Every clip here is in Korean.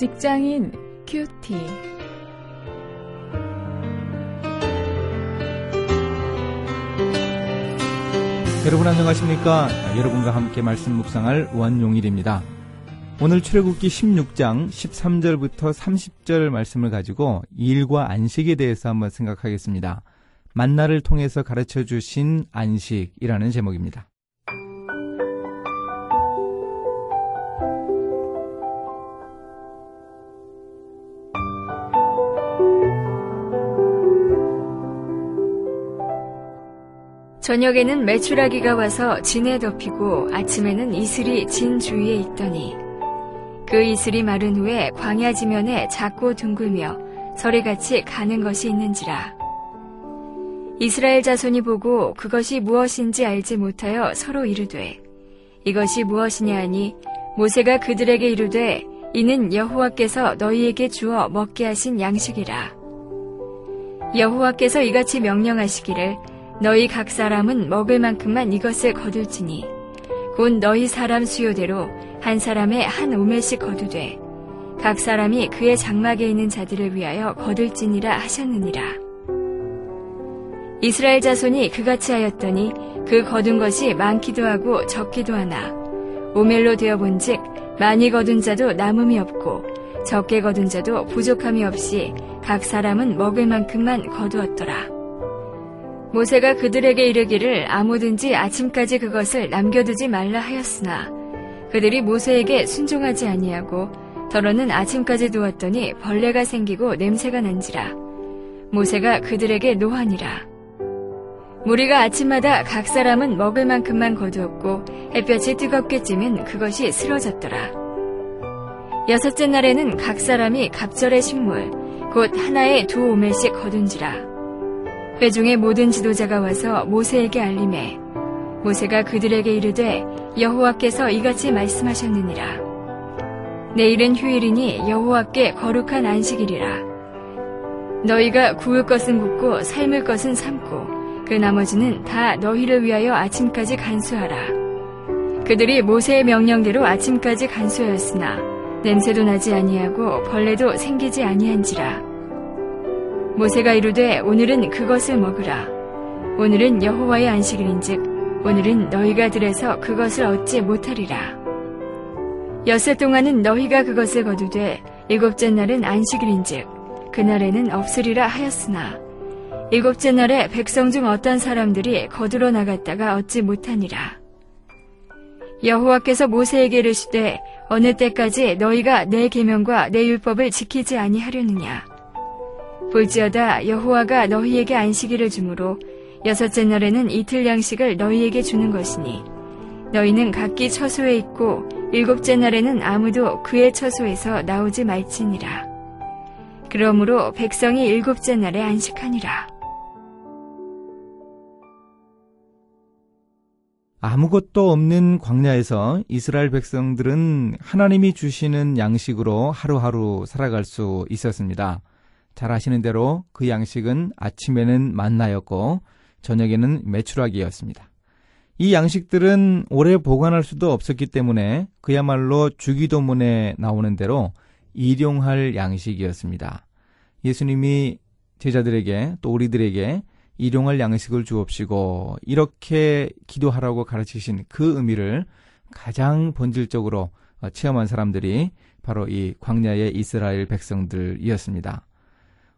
직장인 큐티. 여러분 안녕하십니까? 여러분과 함께 말씀 묵상할 원용일입니다. 오늘 출애굽기 16장 13절부터 30절 말씀을 가지고 일과 안식에 대해서 한번 생각하겠습니다. 만나를 통해서 가르쳐 주신 안식이라는 제목입니다. 저녁에는 메추라기가 와서 진에 덮이고 아침에는 이슬이 진 주위에 있더니 그 이슬이 마른 후에 광야 지면에 작고 둥글며 서리같이 가는 것이 있는지라. 이스라엘 자손이 보고 그것이 무엇인지 알지 못하여 서로 이르되 이것이 무엇이냐 하니 모세가 그들에게 이르되 이는 여호와께서 너희에게 주어 먹게 하신 양식이라. 여호와께서 이같이 명령하시기를 너희 각 사람은 먹을 만큼만 이것을 거둘지니 곧 너희 사람 수요대로 한 사람의 한 오멜씩 거두되 각 사람이 그의 장막에 있는 자들을 위하여 거둘지니라 하셨느니라 이스라엘 자손이 그같이 하였더니 그 거둔 것이 많기도 하고 적기도 하나 오멜로 되어 본즉 많이 거둔 자도 남음이 없고 적게 거둔 자도 부족함이 없이 각 사람은 먹을 만큼만 거두었더라. 모세가 그들에게 이르기를 아무든지 아침까지 그것을 남겨두지 말라 하였으나 그들이 모세에게 순종하지 아니하고 더러는 아침까지 두었더니 벌레가 생기고 냄새가 난지라. 모세가 그들에게 노하니라. 무리가 아침마다 각 사람은 먹을 만큼만 거두었고 햇볕이 뜨겁게 찌면 그것이 쓰러졌더라. 여섯째 날에는 각 사람이 갑절의 식물 곧 하나에 두 오멜씩 거둔지라 회중의 모든 지도자가 와서 모세에게 알림해. 모세가 그들에게 이르되 여호와께서 이같이 말씀하셨느니라. 내일은 휴일이니 여호와께 거룩한 안식일이라. 너희가 구울 것은 굽고 삶을 것은 삶고 그 나머지는 다 너희를 위하여 아침까지 간수하라. 그들이 모세의 명령대로 아침까지 간수하였으나 냄새도 나지 아니하고 벌레도 생기지 아니한지라 모세가 이르되 오늘은 그것을 먹으라. 오늘은 여호와의 안식일인즉 오늘은 너희가 들에서 그것을 얻지 못하리라. 엿새 동안은 너희가 그것을 거두되 일곱째 날은 안식일인즉 그날에는 없으리라 하였으나 일곱째 날에 백성 중 어떤 사람들이 거두러 나갔다가 얻지 못하니라. 여호와께서 모세에게 이르시되 어느 때까지 너희가 내 계명과 내 율법을 지키지 아니하려느냐 볼지어다 여호와가 너희에게 안식일을 주므로 여섯째 날에는 이틀 양식을 너희에게 주는 것이니 너희는 각기 처소에 있고 일곱째 날에는 아무도 그의 처소에서 나오지 말지니라. 그러므로 백성이 일곱째 날에 안식하니라. 아무것도 없는 광야에서 이스라엘 백성들은 하나님이 주시는 양식으로 하루하루 살아갈 수 있었습니다. 잘 아시는 대로 그 양식은 아침에는 만나였고 저녁에는 메추라기였습니다. 이 양식들은 오래 보관할 수도 없었기 때문에 그야말로 주기도문에 나오는 대로 일용할 양식이었습니다. 예수님이 제자들에게 또 우리들에게 일용할 양식을 주옵시고 이렇게 기도하라고 가르치신 그 의미를 가장 본질적으로 체험한 사람들이 바로 이 광야의 이스라엘 백성들이었습니다.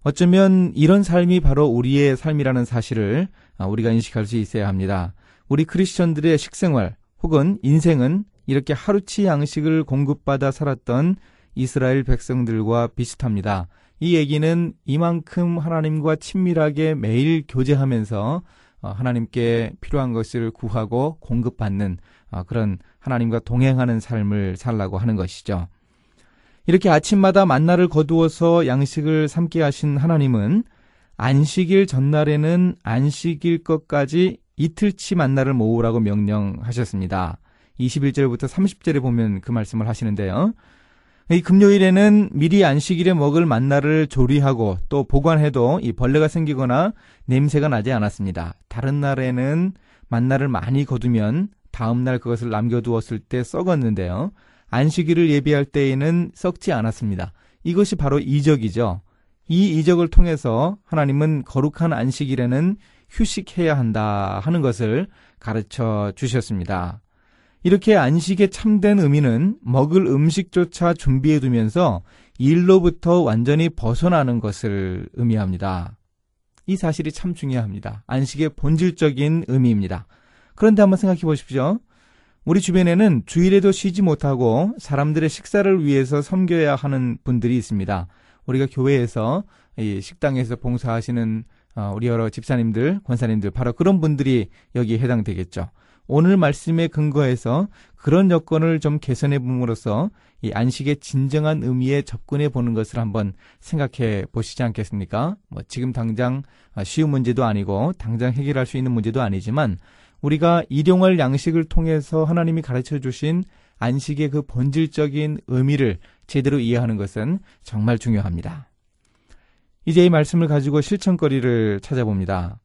어쩌면 이런 삶이 바로 우리의 삶이라는 사실을 아, 우리가 인식할 수 있어야 합니다. 우리 크리스천들의 식생활 혹은 인생은 이렇게 하루치 양식을 공급받아 살았던 이스라엘 백성들과 비슷합니다. 이 얘기는 이만큼 하나님과 친밀하게 매일 교제하면서 어, 하나님께 필요한 것을 구하고 공급받는 어, 그런 하나님과 동행하는 삶을 살라고 하는 것이죠. 이렇게 아침마다 만나를 거두어서 양식을 삼게 하신 하나님은 안식일 전날에는 안식일 것까지 이틀치 만나를 모으라고 명령하셨습니다. 21절부터 30절에 보면 그 말씀을 하시는데요. 이 금요일에는 미리 안식일에 먹을 만나를 조리하고 또 보관해도 이 벌레가 생기거나 냄새가 나지 않았습니다. 다른 날에는 만나를 많이 거두면 다음 날 그것을 남겨두었을 때 썩었는데요. 안식일을 예비할 때에는 썩지 않았습니다. 이것이 바로 이적이죠. 이 이적을 통해서 하나님은 거룩한 안식일에는 휴식해야 한다 하는 것을 가르쳐 주셨습니다. 이렇게 안식의 참된 의미는 먹을 음식조차 준비해 두면서 일로부터 완전히 벗어나는 것을 의미합니다. 이 사실이 참 중요합니다. 안식의 본질적인 의미입니다. 그런데 한번 생각해 보십시오. 우리 주변에는 주일에도 쉬지 못하고 사람들의 식사를 위해서 섬겨야 하는 분들이 있습니다. 우리가 교회에서 식당에서 봉사하시는 어, 우리 여러 집사님들, 권사님들 바로 그런 분들이 여기에 해당되겠죠. 오늘 말씀에 근거해서 그런 여건을 좀 개선해 봄으로써 이 안식의 진정한 의미에 접근해 보는 것을 한번 생각해 보시지 않겠습니까? 뭐 지금 당장 쉬운 문제도 아니고 당장 해결할 수 있는 문제도 아니지만 우리가 일용할 양식을 통해서 하나님이 가르쳐 주신 안식의 그 본질적인 의미를 제대로 이해하는 것은 정말 중요합니다. 이제 이 말씀을 가지고 실천거리를 찾아봅니다.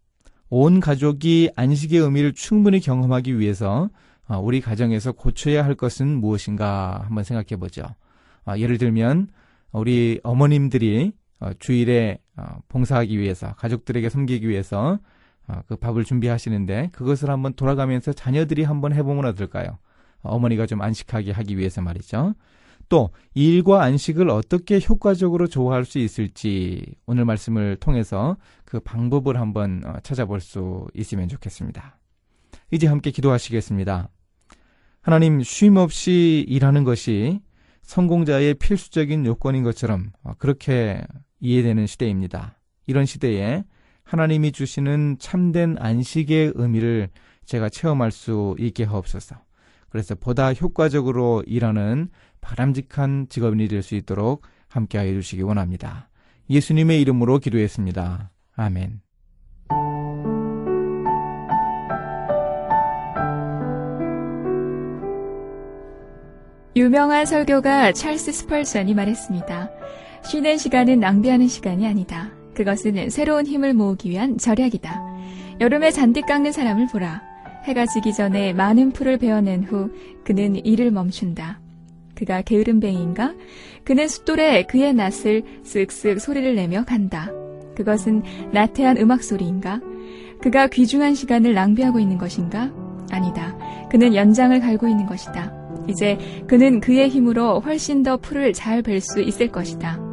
온 가족이 안식의 의미를 충분히 경험하기 위해서 어, 우리 가정에서 고쳐야 할 것은 무엇인가 한번 생각해 보죠. 어, 예를 들면 우리 어머님들이 어, 주일에 봉사하기 위해서 가족들에게 섬기기 위해서 그 밥을 준비하시는데 그것을 한번 돌아가면서 자녀들이 한번 해보면 어떨까요? 어머니가 좀 안식하게 하기 위해서 말이죠. 또 일과 안식을 어떻게 효과적으로 조화할 수 있을지 오늘 말씀을 통해서 그 방법을 한번 어, 찾아볼 수 있으면 좋겠습니다. 이제 함께 기도하시겠습니다. 하나님 쉼 없이 일하는 것이 성공자의 필수적인 요건인 것처럼 어, 그렇게 이해되는 시대입니다. 이런 시대에 하나님이 주시는 참된 안식의 의미를 제가 체험할 수 있게 하옵소서. 그래서 보다 효과적으로 일하는 바람직한 직업인이 될 수 있도록 함께하여 주시기 원합니다. 예수님의 이름으로 기도했습니다. 아멘. 유명한 설교가 찰스 스펄전이 말했습니다. 쉬는 시간은 낭비하는 시간이 아니다. 그것은 새로운 힘을 모으기 위한 절약이다. 여름에 잔디 깎는 사람을 보라. 해가 지기 전에 많은 풀을 베어낸 후 그는 일을 멈춘다. 그가 게으름뱅이인가? 그는 숫돌에 그의 낯을 쓱쓱 소리를 내며 간다. 그것은 나태한 음악 소리인가? 그가 귀중한 시간을 낭비하고 있는 것인가? 아니다. 그는 연장을 갈고 있는 것이다. 이제 그는 그의 힘으로 훨씬 더 풀을 잘 벨 수 있을 것이다.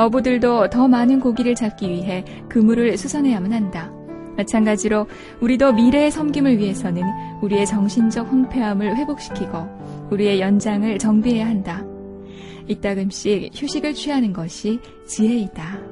어부들도 더 많은 고기를 잡기 위해 그물을 수선해야만 한다. 마찬가지로 우리도 미래의 섬김을 위해서는 우리의 정신적 황폐함을 회복시키고 우리의 연장을 정비해야 한다. 이따금씩 휴식을 취하는 것이 지혜이다.